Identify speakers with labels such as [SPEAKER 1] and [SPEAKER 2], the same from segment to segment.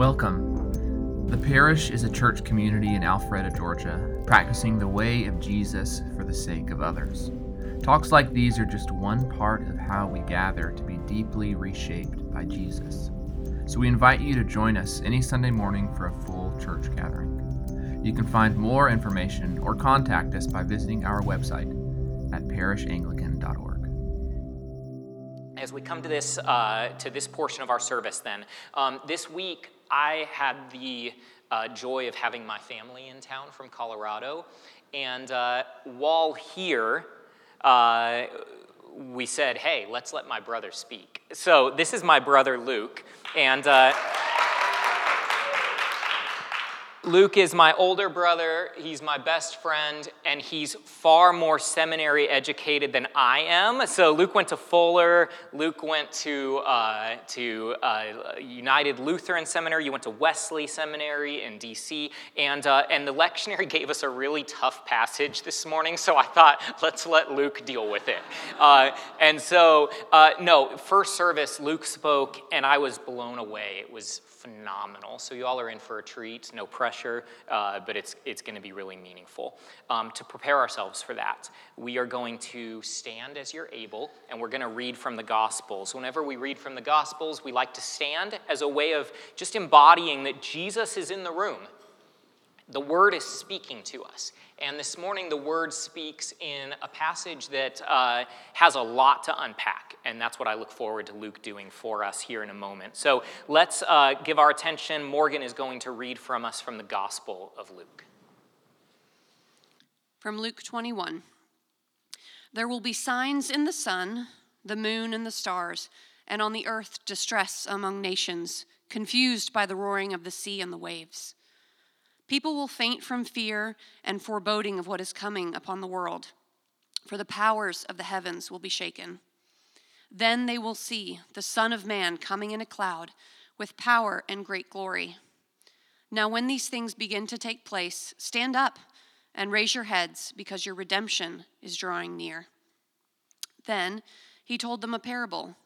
[SPEAKER 1] Welcome. The parish is a church community in Alpharetta, Georgia, practicing the way of Jesus for the sake of others. Talks like these are just one part of how we gather to be deeply reshaped by Jesus. So we invite you to join us any Sunday morning for a full church gathering. You can find more information or contact us by visiting our website at parishanglican.org
[SPEAKER 2] as we come to this uh, to this portion of our service then um, this week I had the uh, joy of having my family in town from Colorado. And uh, while here, uh, we said, hey, let's let my brother speak. So this is my brother Luke. And. Luke is my older brother, he's my best friend, and he's far more seminary educated than I am. So Luke went to Fuller, Luke went to, uh, to uh, United Lutheran Seminary, you went to Wesley Seminary in DC, and, uh, and the lectionary gave us a really tough passage this morning, so I thought, let's let Luke deal with it. Uh, and so, uh, no, first service, Luke spoke, and I was blown away. It was phenomenal. So you all are in for a treat, no pressure, uh, but it's, it's going to be really meaningful. Um, to prepare ourselves for that, we are going to stand as you're able, and we're going to read from the Gospels. Whenever we read from the Gospels, we like to stand as a way of just embodying that Jesus is in the room. The Word is speaking to us. And this morning, the word speaks in a passage that uh, has a lot to unpack. And that's what I look forward to Luke doing for us here in a moment. So let's uh, give our attention. Morgan is going to read from us from the Gospel of Luke.
[SPEAKER 3] From Luke 21 There will be signs in the sun, the moon, and the stars, and on the earth distress among nations, confused by the roaring of the sea and the waves. People will faint from fear and foreboding of what is coming upon the world, for the powers of the heavens will be shaken. Then they will see the Son of Man coming in a cloud with power and great glory. Now, when these things begin to take place, stand up and raise your heads, because your redemption is drawing near. Then he told them a parable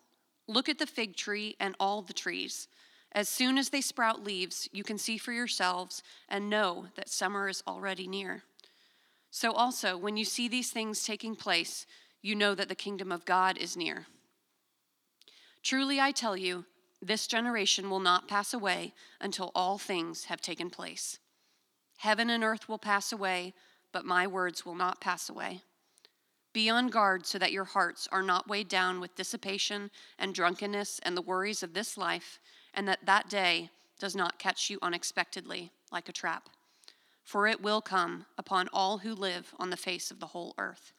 [SPEAKER 3] Look at the fig tree and all the trees. As soon as they sprout leaves, you can see for yourselves and know that summer is already near. So, also, when you see these things taking place, you know that the kingdom of God is near. Truly, I tell you, this generation will not pass away until all things have taken place. Heaven and earth will pass away, but my words will not pass away. Be on guard so that your hearts are not weighed down with dissipation and drunkenness and the worries of this life and that that day does not catch you unexpectedly like a trap. For it will come upon all who live on the face of the whole earth.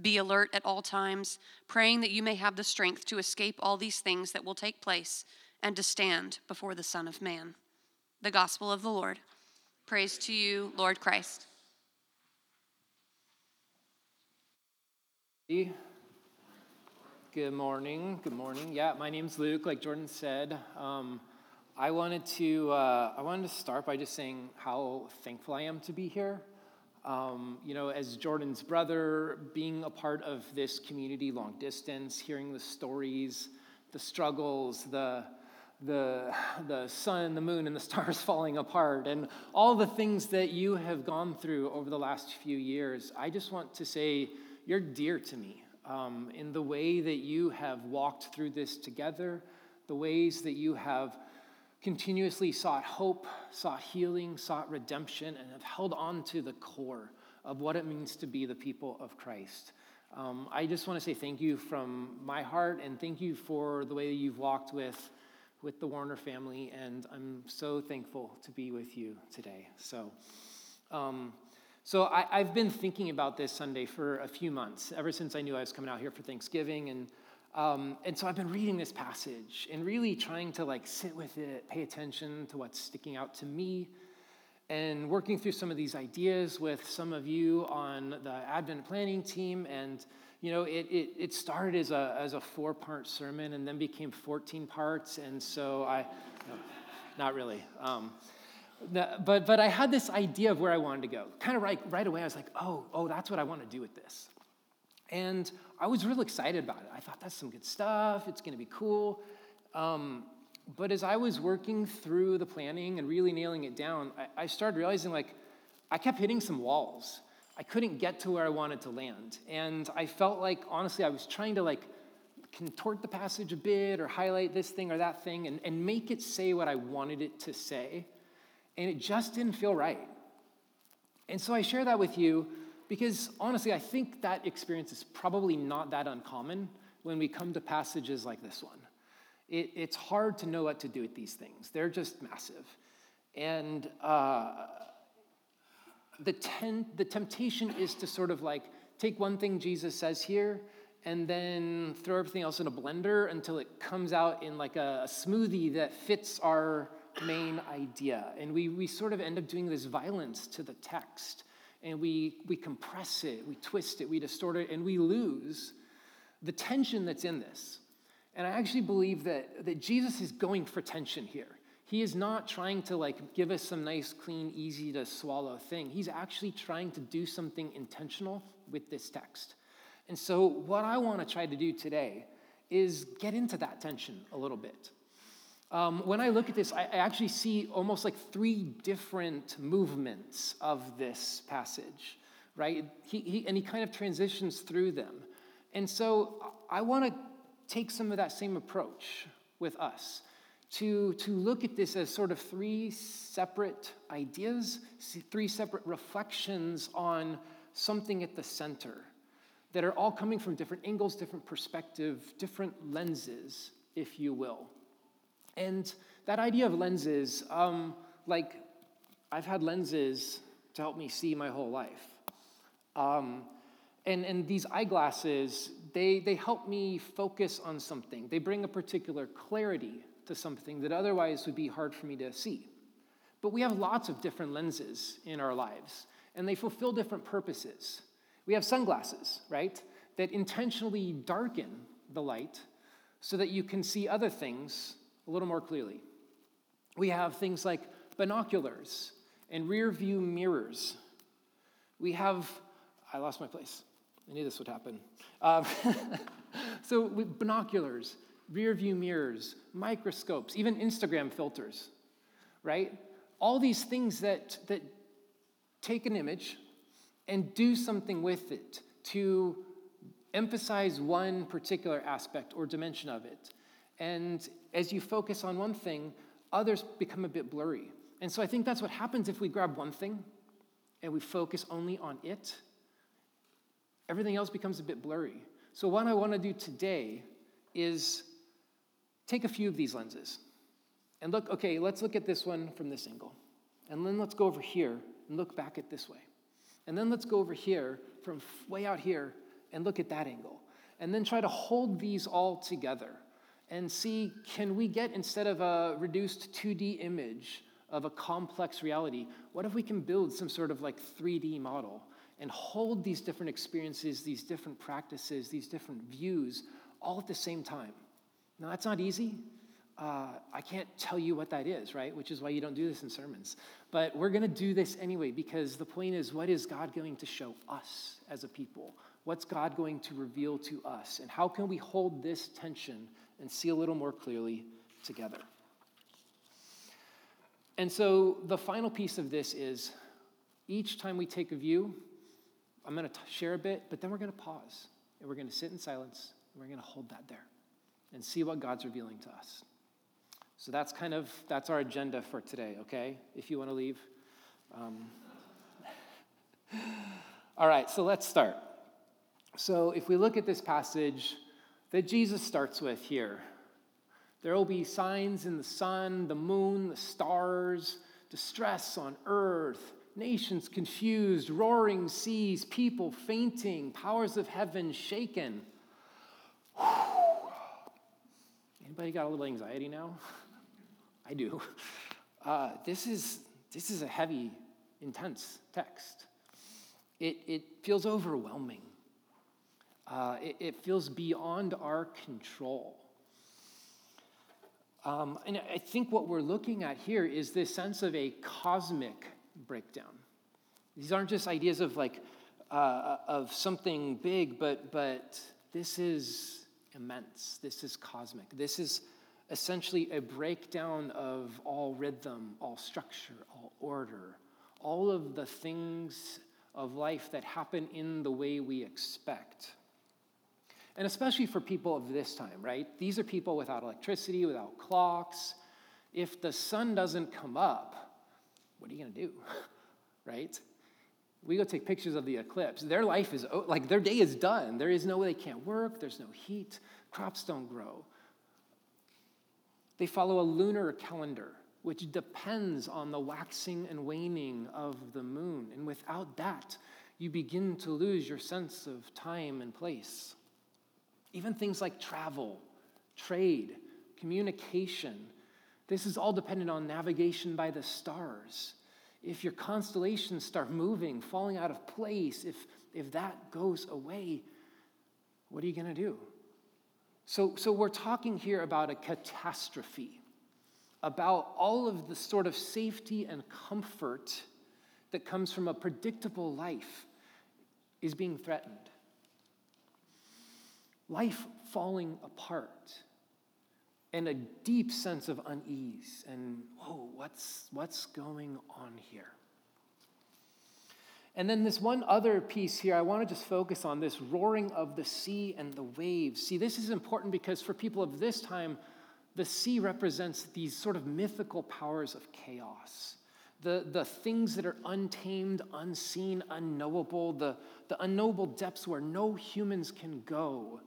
[SPEAKER 3] Be alert at all times, praying that you may have the strength to escape all these things that will take place and to stand before the Son of Man. The Gospel of the Lord. Praise to you, Lord Christ.
[SPEAKER 4] Good morning. Good morning. Yeah, my name's Luke. Like Jordan said, um, I wanted to uh, I wanted to start by just saying how thankful I am to be here. Um, you know, as Jordan's brother, being a part of this community long distance, hearing the stories, the struggles, the the the sun, the moon, and the stars falling apart, and all the things that you have gone through over the last few years, I just want to say you're dear to me um, in the way that you have walked through this together, the ways that you have continuously sought hope, sought healing, sought redemption, and have held on to the core of what it means to be the people of Christ. Um, I just want to say thank you from my heart and thank you for the way that you've walked with, with the Warner family. And I'm so thankful to be with you today. So, um, so I, have been thinking about this Sunday for a few months, ever since I knew I was coming out here for Thanksgiving. And, um, and so I've been reading this passage and really trying to like sit with it, pay attention to what's sticking out to me, and working through some of these ideas with some of you on the Advent planning team. And, you know, it, it, it started as a, as a four part sermon and then became 14 parts. And so I, no, not really. Um, but, but I had this idea of where I wanted to go. Kind of right, right away, I was like, oh, oh, that's what I want to do with this. And I was real excited about it. I thought that's some good stuff. It's going to be cool. Um, but as I was working through the planning and really nailing it down, I, I started realizing like I kept hitting some walls. I couldn't get to where I wanted to land. And I felt like, honestly, I was trying to like contort the passage a bit or highlight this thing or that thing and, and make it say what I wanted it to say. And it just didn't feel right. And so I share that with you because honestly, I think that experience is probably not that uncommon when we come to passages like this one. It, it's hard to know what to do with these things, they're just massive. And uh, the, ten, the temptation is to sort of like take one thing Jesus says here and then throw everything else in a blender until it comes out in like a, a smoothie that fits our main idea. And we, we sort of end up doing this violence to the text. And we, we compress it, we twist it, we distort it, and we lose the tension that's in this. And I actually believe that, that Jesus is going for tension here. He is not trying to like give us some nice, clean, easy to swallow thing. He's actually trying to do something intentional with this text. And so, what I want to try to do today is get into that tension a little bit. Um, when I look at this, I, actually see almost like three different movements of this passage, right? He, he, and he kind of transitions through them. And so, I want to take some of that same approach with us to, to look at this as sort of three separate ideas, three separate reflections on something at the center that are all coming from different angles, different perspective, different lenses, if you will. And that idea of lenses, um, like I've had lenses to help me see my whole life. Um, and, and these eyeglasses, they, they help me focus on something. They bring a particular clarity to something that otherwise would be hard for me to see. But we have lots of different lenses in our lives, and they fulfill different purposes. We have sunglasses, right, that intentionally darken the light so that you can see other things a little more clearly. We have things like binoculars and rear view mirrors. We have, I lost my place. I knew this would happen. Um, so, binoculars, rear view mirrors, microscopes, even Instagram filters, right? All these things that, that take an image and do something with it to emphasize one particular aspect or dimension of it. And as you focus on one thing, others become a bit blurry. And so I think that's what happens if we grab one thing and we focus only on it. Everything else becomes a bit blurry. So, what I want to do today is take a few of these lenses and look, okay, let's look at this one from this angle. And then let's go over here and look back at this way. And then let's go over here from way out here and look at that angle. And then try to hold these all together and see can we get, instead of a reduced 2D image of a complex reality, what if we can build some sort of like 3D model and hold these different experiences, these different practices, these different views all at the same time? Now, that's not easy uh, I can't tell you what that is, right? Which is why you don't do this in sermons. But we're going to do this anyway because the point is what is God going to show us as a people? What's God going to reveal to us? And how can we hold this tension and see a little more clearly together? And so the final piece of this is each time we take a view, I'm going to share a bit, but then we're going to pause and we're going to sit in silence and we're going to hold that there and see what God's revealing to us. So that's kind of that's our agenda for today. Okay, if you want to leave. Um, all right, so let's start. So if we look at this passage that Jesus starts with here, there will be signs in the sun, the moon, the stars, distress on earth, nations confused, roaring seas, people fainting, powers of heaven shaken. Anybody got a little anxiety now? I do. Uh, this, is, this is a heavy, intense text. It, it feels overwhelming, uh, it, it, feels beyond our control. Um, and I think what we're looking at here is this sense of a cosmic breakdown. These aren't just ideas of like uh, of something big, but but this is immense. This is cosmic. This is essentially a breakdown of all rhythm, all structure, all order, all of the things of life that happen in the way we expect. And especially for people of this time, right? These are people without electricity, without clocks. If the sun doesn't come up, what are you going to do? right? We go take pictures of the eclipse. Their life is like their day is done. There is no way they can't work, there's no heat, crops don't grow. They follow a lunar calendar, which depends on the waxing and waning of the moon. And without that, you begin to lose your sense of time and place. Even things like travel, trade, communication, this is all dependent on navigation by the stars. If your constellations start moving, falling out of place, if, if that goes away, what are you going to do? So, so we're talking here about a catastrophe, about all of the sort of safety and comfort that comes from a predictable life is being threatened. Life falling apart and a deep sense of unease and whoa what's what's going on here and then this one other piece here, I want to just focus on this roaring of the sea and the waves. See, this is important because for people of this time, the sea represents these sort of mythical powers of chaos. The, the things that are untamed, unseen, unknowable, the, the unknowable depths where no humans can go,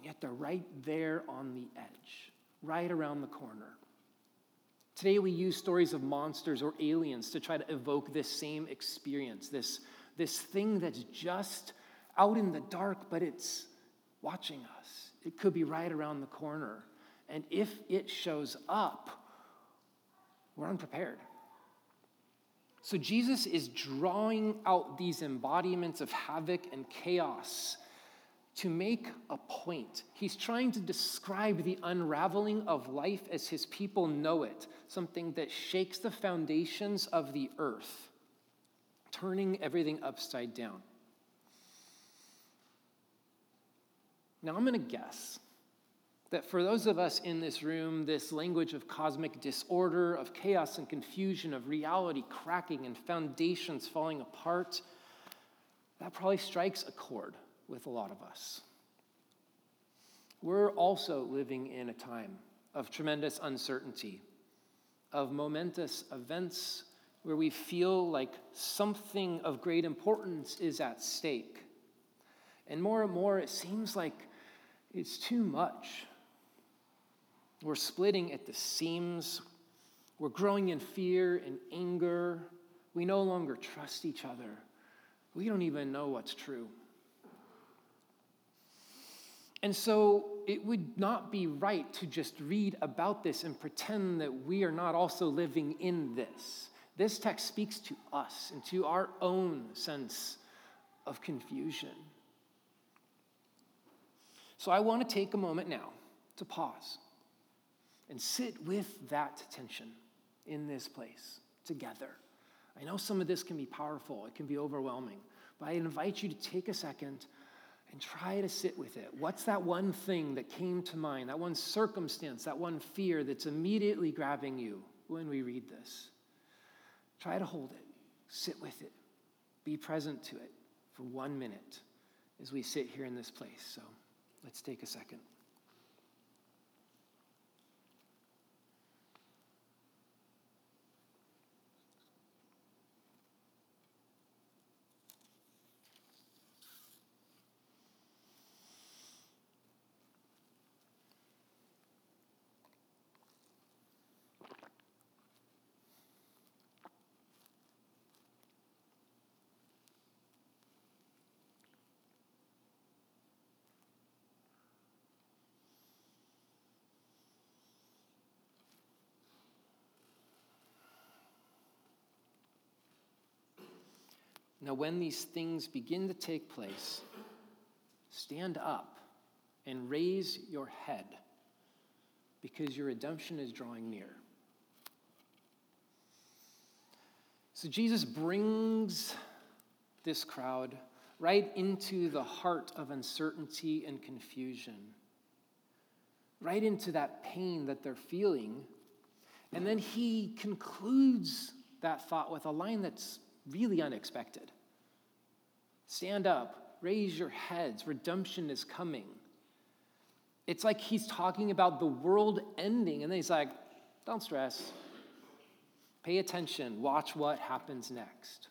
[SPEAKER 4] and yet they're right there on the edge, right around the corner. Today, we use stories of monsters or aliens to try to evoke this same experience, this, this thing that's just out in the dark, but it's watching us. It could be right around the corner. And if it shows up, we're unprepared. So Jesus is drawing out these embodiments of havoc and chaos to make a point. He's trying to describe the unraveling of life as his people know it, something that shakes the foundations of the earth, turning everything upside down. Now, I'm going to guess that for those of us in this room, this language of cosmic disorder, of chaos and confusion, of reality cracking and foundations falling apart, that probably strikes a chord with a lot of us. We're also living in a time of tremendous uncertainty, of momentous events where we feel like something of great importance is at stake. And more and more, it seems like it's too much. We're splitting at the seams. We're growing in fear and anger. We no longer trust each other. We don't even know what's true. And so it would not be right to just read about this and pretend that we are not also living in this. This text speaks to us and to our own sense of confusion. So I want to take a moment now to pause and sit with that tension in this place together. I know some of this can be powerful, it can be overwhelming, but I invite you to take a second and try to sit with it. What's that one thing that came to mind, that one circumstance, that one fear that's immediately grabbing you when we read this? Try to hold it, sit with it, be present to it for one minute as we sit here in this place. So let's take a second. Now, when these things begin to take place, stand up and raise your head because your redemption is drawing near. So, Jesus brings this crowd right into the heart of uncertainty and confusion. right into that pain that they're feeling. And then he concludes that thought with a line that's really unexpected Stand up, raise your heads, redemption is coming. It's like he's talking about the world ending, and then he's like, don't stress. Pay attention, watch what happens next.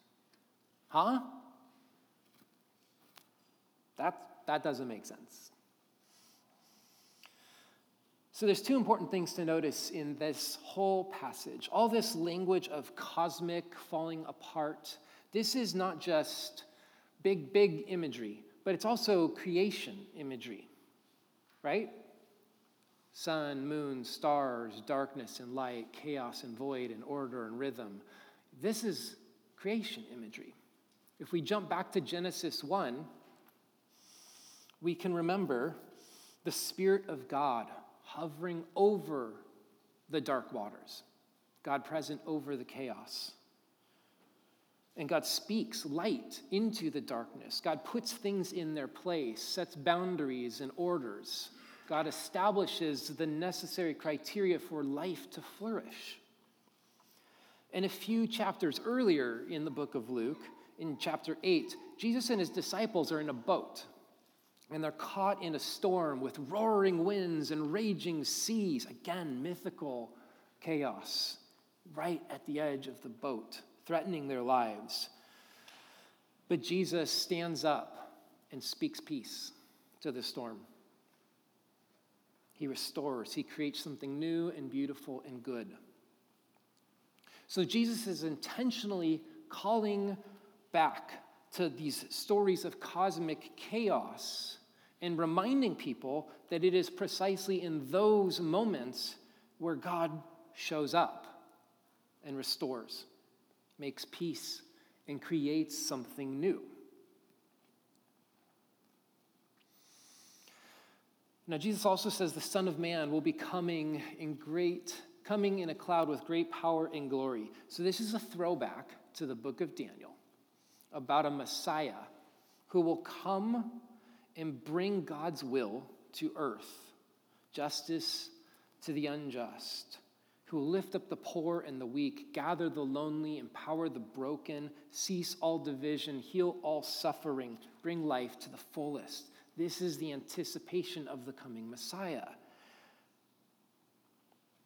[SPEAKER 4] Huh? That, that doesn't make sense. So there's two important things to notice in this whole passage. All this language of cosmic falling apart. This is not just big, big imagery, but it's also creation imagery, right? Sun, moon, stars, darkness and light, chaos and void, and order and rhythm. This is creation imagery. If we jump back to Genesis 1, we can remember the Spirit of God hovering over the dark waters, God present over the chaos. And God speaks light into the darkness. God puts things in their place, sets boundaries and orders. God establishes the necessary criteria for life to flourish. And a few chapters earlier in the book of Luke, in chapter 8, Jesus and his disciples are in a boat. And they're caught in a storm with roaring winds and raging seas. Again, mythical chaos right at the edge of the boat threatening their lives. But Jesus stands up and speaks peace to the storm. He restores, he creates something new and beautiful and good. So Jesus is intentionally calling back to these stories of cosmic chaos and reminding people that it is precisely in those moments where God shows up and restores makes peace, and creates something new. Now, Jesus also says the Son of Man will be coming in great, coming in a cloud with great power and glory. So, this is a throwback to the book of Daniel about a Messiah who will come and bring God's will to earth, justice to the unjust, who will lift up the poor and the weak, gather the lonely, empower the broken, cease all division, heal all suffering, bring life to the fullest. This is the anticipation of the coming Messiah.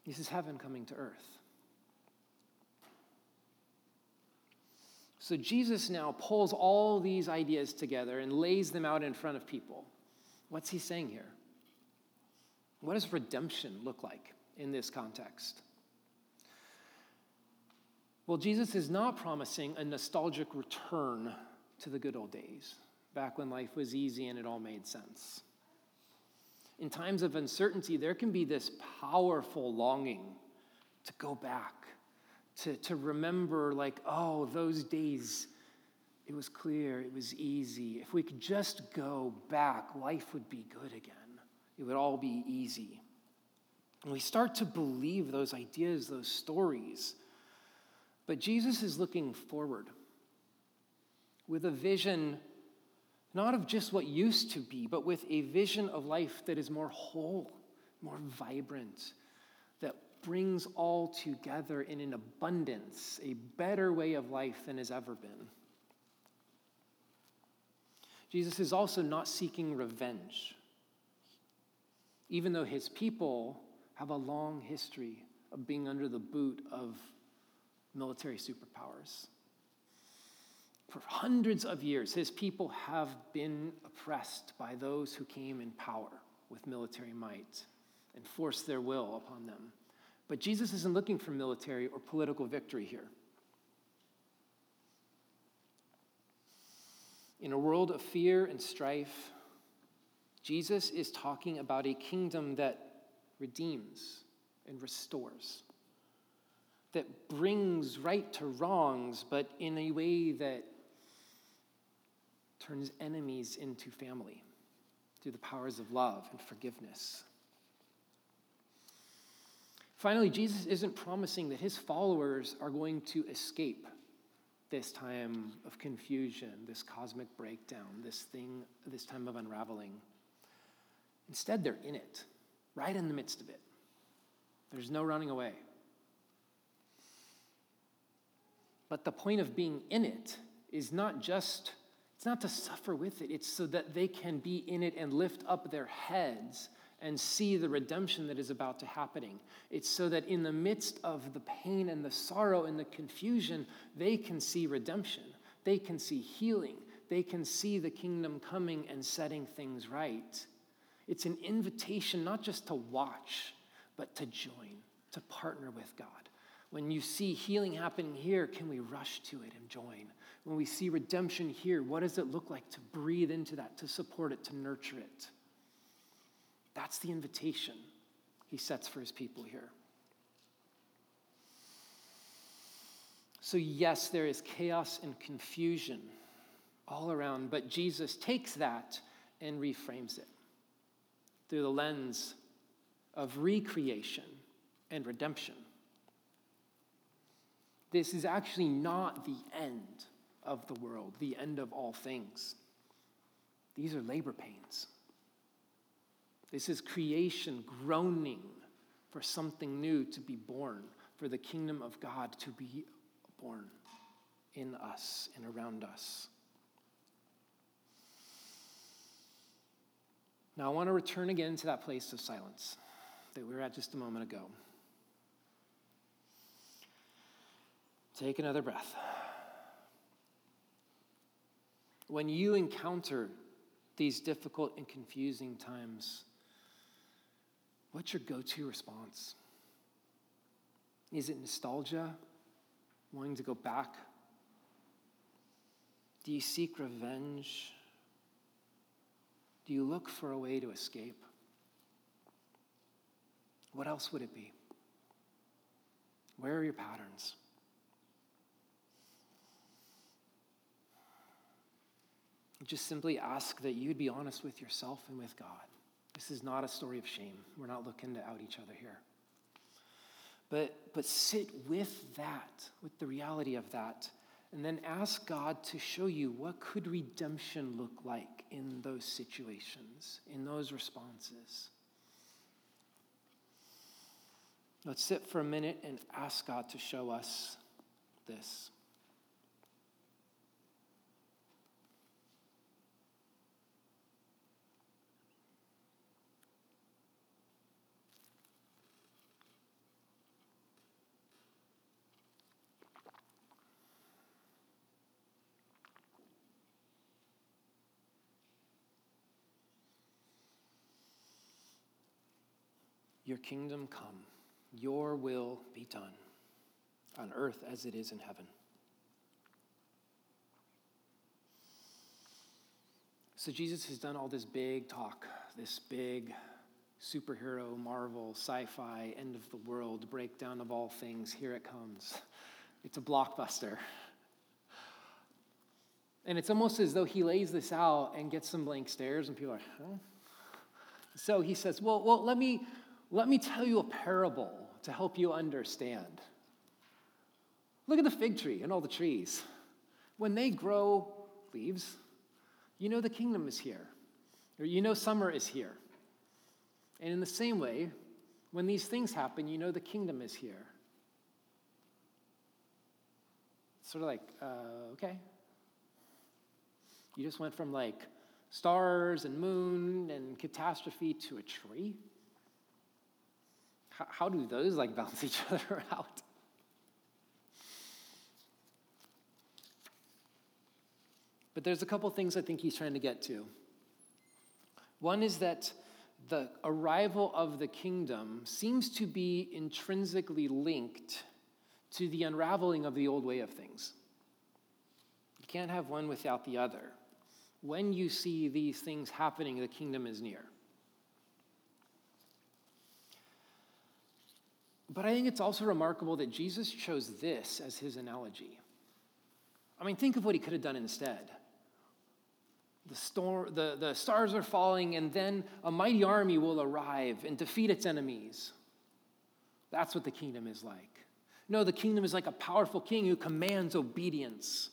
[SPEAKER 4] This is heaven coming to earth. So Jesus now pulls all these ideas together and lays them out in front of people. What's he saying here? What does redemption look like in this context? Well, Jesus is not promising a nostalgic return to the good old days, back when life was easy and it all made sense. In times of uncertainty, there can be this powerful longing to go back, to, to remember, like, oh, those days, it was clear, it was easy. If we could just go back, life would be good again. It would all be easy. And we start to believe those ideas, those stories but Jesus is looking forward with a vision not of just what used to be, but with a vision of life that is more whole, more vibrant, that brings all together in an abundance, a better way of life than has ever been. Jesus is also not seeking revenge, even though his people have a long history of being under the boot of military superpowers. For hundreds of years, his people have been oppressed by those who came in power with military might and forced their will upon them. But Jesus isn't looking for military or political victory here. In a world of fear and strife, Jesus is talking about a kingdom that redeems and restores that brings right to wrongs, but in a way that turns enemies into family through the powers of love and forgiveness. Finally, Jesus isn't promising that his followers are going to escape this time of confusion, this cosmic breakdown, this thing, this time of unraveling. Instead, they're in it. right in the midst of it. There's no running away. But the point of being in it is not just, it's not to suffer with it, it's so that they can be in it and lift up their heads and see the redemption that is about to happening. It's so that in the midst of the pain and the sorrow and the confusion, they can see redemption. They can see healing. They can see the kingdom coming and setting things right. It's an invitation not just to watch, but to join, to partner with God. When you see healing happening here, can we rush to it and join? When we see redemption here, what does it look like to breathe into that, to support it, to nurture it? That's the invitation he sets for his people here. So, yes, there is chaos and confusion all around, but Jesus takes that and reframes it through the lens of recreation and redemption. This is actually not the end of the world, the end of all things. These are labor pains. This is creation groaning for something new to be born, for the kingdom of God to be born in us and around us. Now, I want to return again to that place of silence that we were at just a moment ago. Take another breath. When you encounter these difficult and confusing times, what's your go to response? Is it nostalgia, wanting to go back? Do you seek revenge? Do you look for a way to escape? What else would it be? Where are your patterns? Just simply ask that you'd be honest with yourself and with God. This is not a story of shame. We're not looking to out each other here. But, but sit with that, with the reality of that, and then ask God to show you what could redemption look like in those situations, in those responses. Let's sit for a minute and ask God to show us this. Your kingdom come, your will be done on earth as it is in heaven. So Jesus has done all this big talk, this big superhero, Marvel, sci fi, end of the world, breakdown of all things. Here it comes. It's a blockbuster. And it's almost as though he lays this out and gets some blank stares, and people are, huh? So he says, Well, well let, me, let me tell you a parable to help you understand. Look at the fig tree and all the trees. When they grow leaves, you know the kingdom is here, or you know summer is here. And in the same way, when these things happen, you know the kingdom is here. sort of like, uh, okay. You just went from like stars and moon and catastrophe to a tree how, how do those like balance each other out? But there's a couple things I think he's trying to get to. One is that the arrival of the kingdom seems to be intrinsically linked to the unraveling of the old way of things. You can't have one without the other. When you see these things happening, the kingdom is near. But I think it's also remarkable that Jesus chose this as his analogy. I mean, think of what he could have done instead. The, storm, the, the stars are falling, and then a mighty army will arrive and defeat its enemies. That's what the kingdom is like. No, the kingdom is like a powerful king who commands obedience,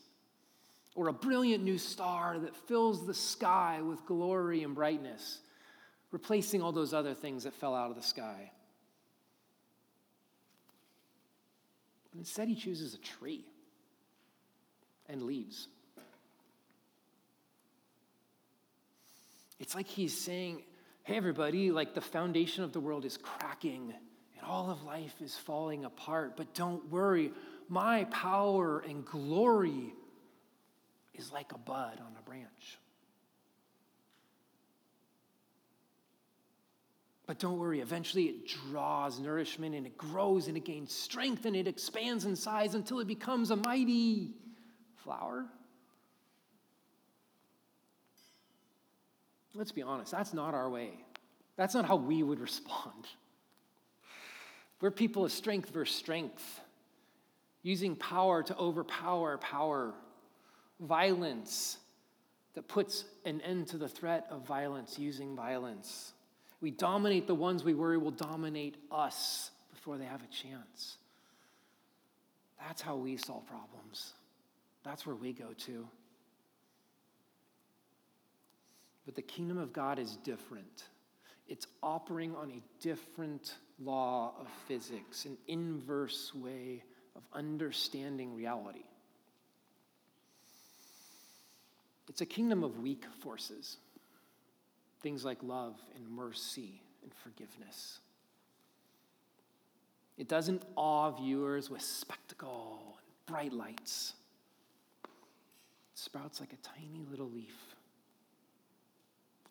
[SPEAKER 4] or a brilliant new star that fills the sky with glory and brightness. replacing all those other things that fell out of the sky. But instead, he chooses a tree and leaves. It's like he's saying, Hey, everybody, like the foundation of the world is cracking and all of life is falling apart, but don't worry. My power and glory is like a bud on a branch. But don't worry, eventually it draws nourishment and it grows and it gains strength and it expands in size until it becomes a mighty flower. Let's be honest, that's not our way. That's not how we would respond. We're people of strength versus strength, using power to overpower power, violence that puts an end to the threat of violence using violence. We dominate the ones we worry will dominate us before they have a chance. That's how we solve problems. That's where we go to. But the kingdom of God is different. It's operating on a different law of physics, an inverse way of understanding reality. It's a kingdom of weak forces, things like love and mercy and forgiveness. It doesn't awe viewers with spectacle and bright lights. It sprouts like a tiny little leaf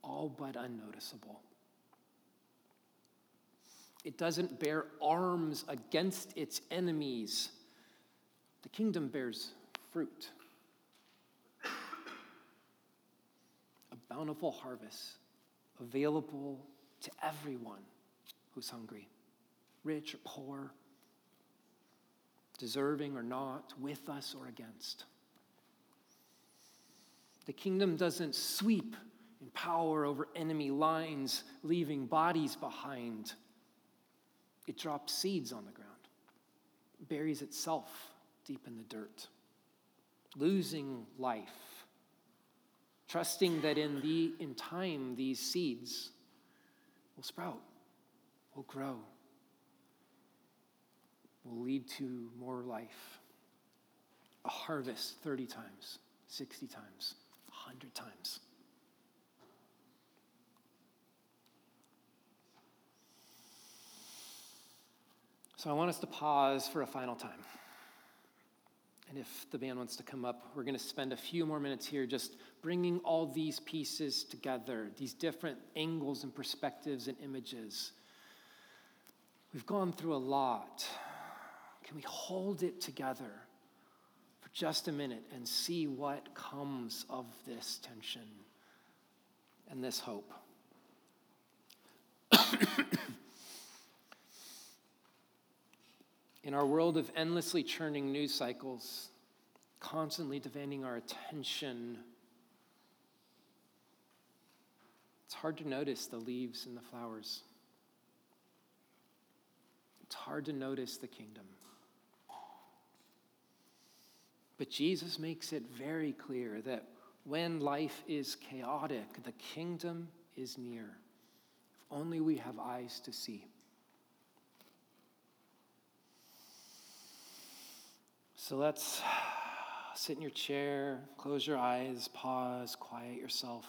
[SPEAKER 4] all but unnoticeable. It doesn't bear arms against its enemies. The kingdom bears fruit. A bountiful harvest available to everyone who's hungry, rich or poor, deserving or not, with us or against. The kingdom doesn't sweep in power over enemy lines, leaving bodies behind. It drops seeds on the ground, buries itself deep in the dirt, losing life, trusting that in, the, in time these seeds will sprout, will grow, will lead to more life. A harvest 30 times, 60 times, 100 times. So I want us to pause for a final time. And if the band wants to come up, we're going to spend a few more minutes here just bringing all these pieces together, these different angles and perspectives and images. We've gone through a lot. Can we hold it together for just a minute and see what comes of this tension and this hope? In our world of endlessly churning news cycles, constantly demanding our attention, it's hard to notice the leaves and the flowers. It's hard to notice the kingdom. But Jesus makes it very clear that when life is chaotic, the kingdom is near. If only we have eyes to see. So let's sit in your chair, close your eyes, pause, quiet yourself.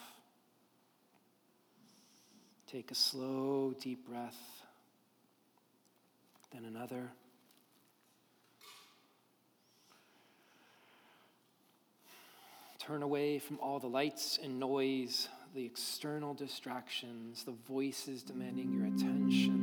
[SPEAKER 4] Take a slow, deep breath, then another. Turn away from all the lights and noise, the external distractions, the voices demanding your attention,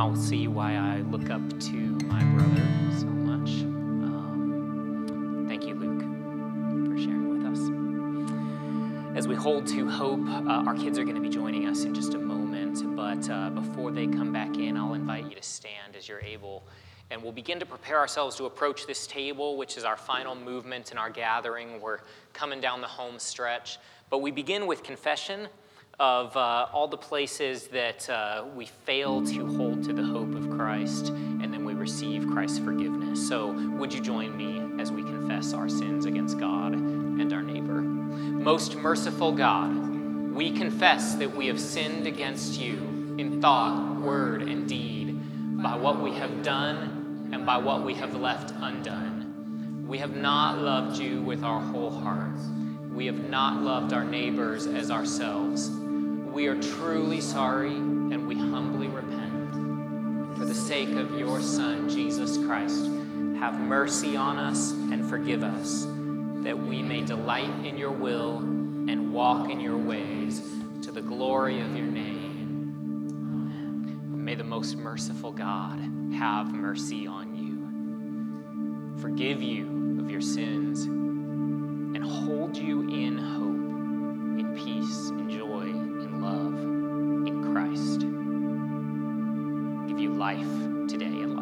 [SPEAKER 2] I'll see why I look up to my brother so much. Um, thank you, Luke, for sharing with us. As we hold to hope, uh, our kids are going to be joining us in just a moment, but uh, before they come back in, I'll invite you to stand as you're able. And we'll begin to prepare ourselves to approach this table, which is our final movement in our gathering. We're coming down the home stretch. But we begin with confession of uh, all the places that uh, we fail to hold to the hope of Christ, and then we receive Christ's forgiveness. So, would you join me as we confess our sins against God and our neighbor? Most merciful God, we confess that we have sinned against you in thought, word, and deed, by what we have done and by what we have left undone. We have not loved you with our whole heart. We have not loved our neighbors as ourselves. We are truly sorry and we humbly repent. For the sake of your Son, Jesus Christ, have mercy on us and forgive us, that we may delight in your will and walk in your ways to the glory of your name. May the most merciful God have mercy on you, forgive you of your sins, and hold you in hope life today in life.